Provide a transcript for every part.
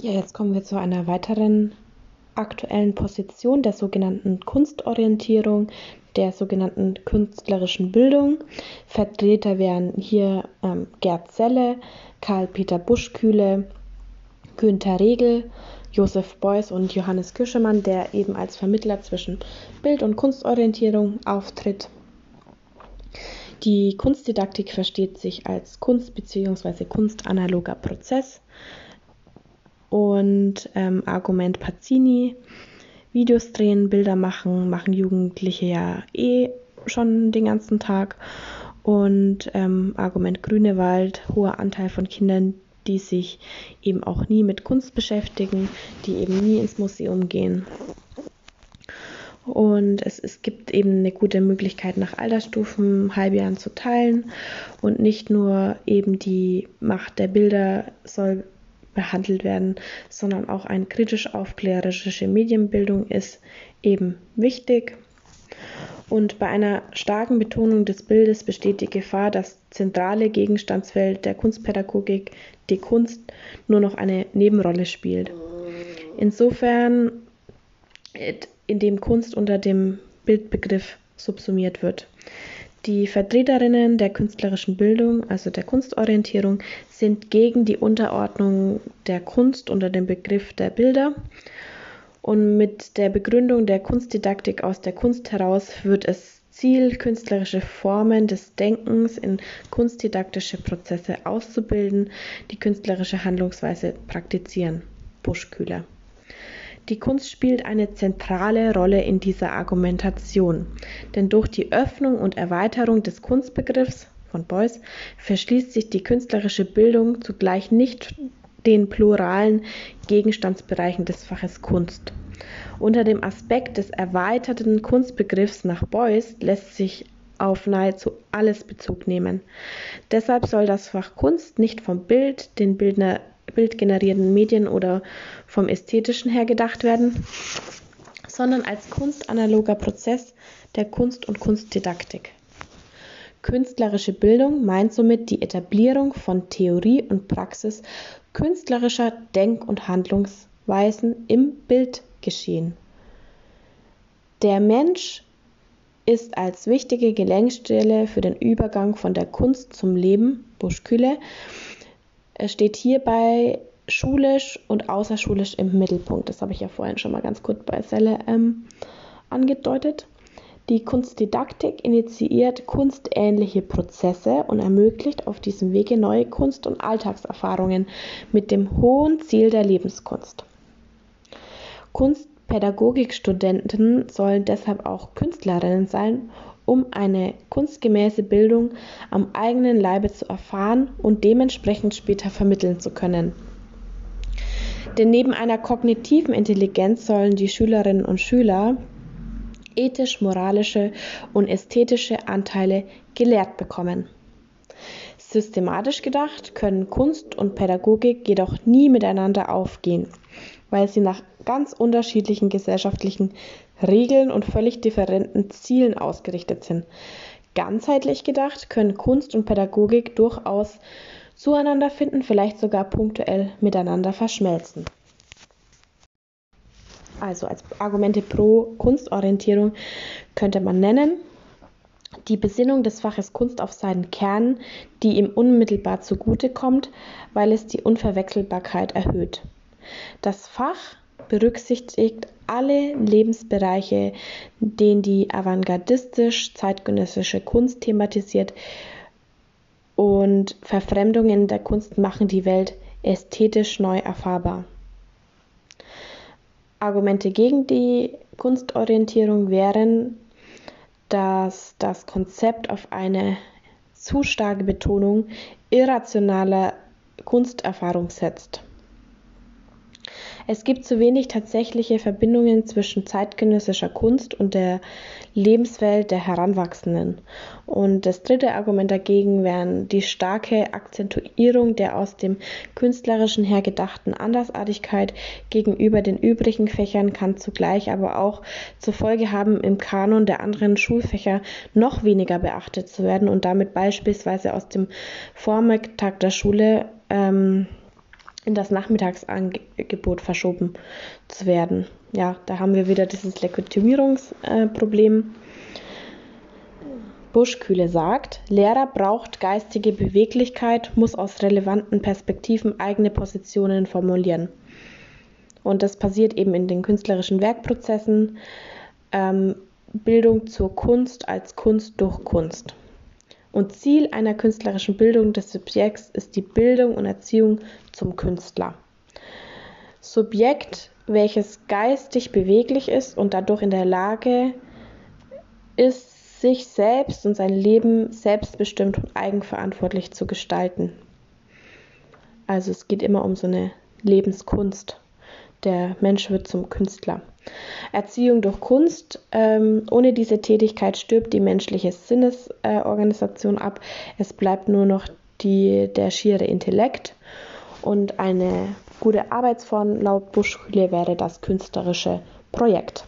Ja, jetzt kommen wir zu einer weiteren aktuellen Position der sogenannten Kunstorientierung, der sogenannten künstlerischen Bildung. Vertreter wären hier ähm, Gerd Selle, Karl-Peter Buschkühle, Günther Regel, Josef Beuys und Johannes Küschemann, der eben als Vermittler zwischen Bild- und Kunstorientierung auftritt. Die Kunstdidaktik versteht sich als Kunst- bzw. kunstanaloger Prozess und ähm, Argument Pazzini. Videos drehen, Bilder machen, machen Jugendliche ja eh schon den ganzen Tag. Und ähm, Argument Grünewald, hoher Anteil von Kindern, die sich eben auch nie mit Kunst beschäftigen, die eben nie ins Museum gehen. Und es, es gibt eben eine gute Möglichkeit, nach Altersstufen, Halbjahren zu teilen. Und nicht nur eben die Macht der Bilder soll behandelt werden, sondern auch eine kritisch-aufklärerische Medienbildung ist eben wichtig. Und bei einer starken Betonung des Bildes besteht die Gefahr, dass zentrale Gegenstandsfeld der Kunstpädagogik, die Kunst, nur noch eine Nebenrolle spielt. Insofern, in dem Kunst unter dem Bildbegriff subsumiert wird. Die Vertreterinnen der künstlerischen Bildung, also der Kunstorientierung, sind gegen die Unterordnung der Kunst unter dem Begriff der Bilder. Und mit der Begründung der Kunstdidaktik aus der Kunst heraus wird es Ziel, künstlerische Formen des Denkens in kunstdidaktische Prozesse auszubilden, die künstlerische Handlungsweise praktizieren. Buschkühler. Die Kunst spielt eine zentrale Rolle in dieser Argumentation, denn durch die Öffnung und Erweiterung des Kunstbegriffs von Beuys verschließt sich die künstlerische Bildung zugleich nicht den pluralen Gegenstandsbereichen des Faches Kunst. Unter dem Aspekt des erweiterten Kunstbegriffs nach Beuys lässt sich auf nahezu alles Bezug nehmen. Deshalb soll das Fach Kunst nicht vom Bild, den Bildner bildgenerierten Medien oder vom Ästhetischen her gedacht werden, sondern als kunstanaloger Prozess der Kunst- und Kunstdidaktik. Künstlerische Bildung meint somit die Etablierung von Theorie und Praxis künstlerischer Denk- und Handlungsweisen im Bildgeschehen. Der Mensch ist als wichtige Gelenkstelle für den Übergang von der Kunst zum Leben, Buschkühle, steht hierbei schulisch und außerschulisch im Mittelpunkt. Das habe ich ja vorhin schon mal ganz kurz bei Selle ähm, angedeutet. Die Kunstdidaktik initiiert kunstähnliche Prozesse und ermöglicht auf diesem Wege neue Kunst- und Alltagserfahrungen mit dem hohen Ziel der Lebenskunst. Kunstpädagogikstudenten sollen deshalb auch Künstlerinnen sein um eine kunstgemäße Bildung am eigenen Leibe zu erfahren und dementsprechend später vermitteln zu können. Denn neben einer kognitiven Intelligenz sollen die Schülerinnen und Schüler ethisch-moralische und ästhetische Anteile gelehrt bekommen. Systematisch gedacht können Kunst und Pädagogik jedoch nie miteinander aufgehen, weil sie nach ganz unterschiedlichen gesellschaftlichen Regeln und völlig differenten Zielen ausgerichtet sind. Ganzheitlich gedacht können Kunst und Pädagogik durchaus zueinander finden, vielleicht sogar punktuell miteinander verschmelzen. Also als Argumente pro Kunstorientierung könnte man nennen, die Besinnung des Faches Kunst auf seinen Kern, die ihm unmittelbar zugutekommt, weil es die Unverwechselbarkeit erhöht. Das Fach berücksichtigt alle Lebensbereiche, den die avantgardistisch-zeitgenössische Kunst thematisiert und Verfremdungen der Kunst machen die Welt ästhetisch neu erfahrbar. Argumente gegen die Kunstorientierung wären, dass das Konzept auf eine zu starke Betonung irrationaler Kunsterfahrung setzt. Es gibt zu wenig tatsächliche Verbindungen zwischen zeitgenössischer Kunst und der Lebenswelt der Heranwachsenden. Und das dritte Argument dagegen wäre die starke Akzentuierung der aus dem Künstlerischen her gedachten Andersartigkeit gegenüber den übrigen Fächern kann zugleich aber auch zur Folge haben, im Kanon der anderen Schulfächer noch weniger beachtet zu werden und damit beispielsweise aus dem Vormittag der Schule ähm, in das Nachmittagsangebot verschoben zu werden. Ja, da haben wir wieder dieses Legitimierungsproblem. Buschkühle sagt, Lehrer braucht geistige Beweglichkeit, muss aus relevanten Perspektiven eigene Positionen formulieren. Und das passiert eben in den künstlerischen Werkprozessen. Ähm, Bildung zur Kunst als Kunst durch Kunst. Und Ziel einer künstlerischen Bildung des Subjekts ist die Bildung und Erziehung zum Künstler. Subjekt, welches geistig beweglich ist und dadurch in der Lage ist, sich selbst und sein Leben selbstbestimmt und eigenverantwortlich zu gestalten. Also es geht immer um so eine Lebenskunst. Der Mensch wird zum Künstler. Erziehung durch Kunst. Ähm, ohne diese Tätigkeit stirbt die menschliche Sinnesorganisation äh, ab. Es bleibt nur noch die, der schiere Intellekt. Und eine gute Arbeitsform laut Buschkühle wäre das künstlerische Projekt.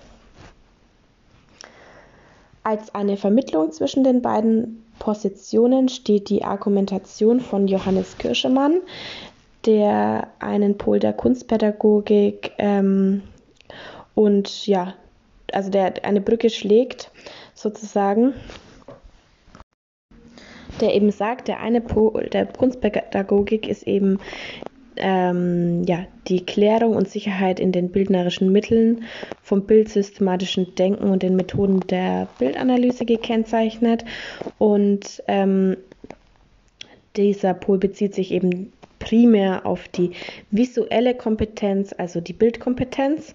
Als eine Vermittlung zwischen den beiden Positionen steht die Argumentation von Johannes Kirschemann, der einen Pol der Kunstpädagogik ähm, und ja, also der eine Brücke schlägt sozusagen, der eben sagt, der eine Pol der Kunstpädagogik ist eben ähm, ja, die Klärung und Sicherheit in den bildnerischen Mitteln vom bildsystematischen Denken und den Methoden der Bildanalyse gekennzeichnet. Und ähm, dieser Pol bezieht sich eben primär auf die visuelle Kompetenz, also die Bildkompetenz.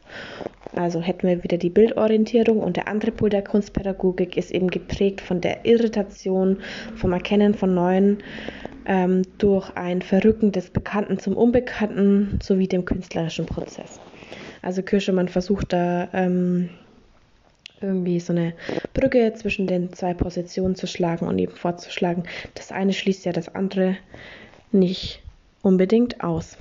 Also hätten wir wieder die Bildorientierung und der andere Pol der Kunstpädagogik ist eben geprägt von der Irritation, vom Erkennen von Neuen ähm, durch ein Verrücken des Bekannten zum Unbekannten sowie dem künstlerischen Prozess. Also Kirschemann versucht da ähm, irgendwie so eine Brücke zwischen den zwei Positionen zu schlagen und eben vorzuschlagen, das eine schließt ja das andere nicht unbedingt aus.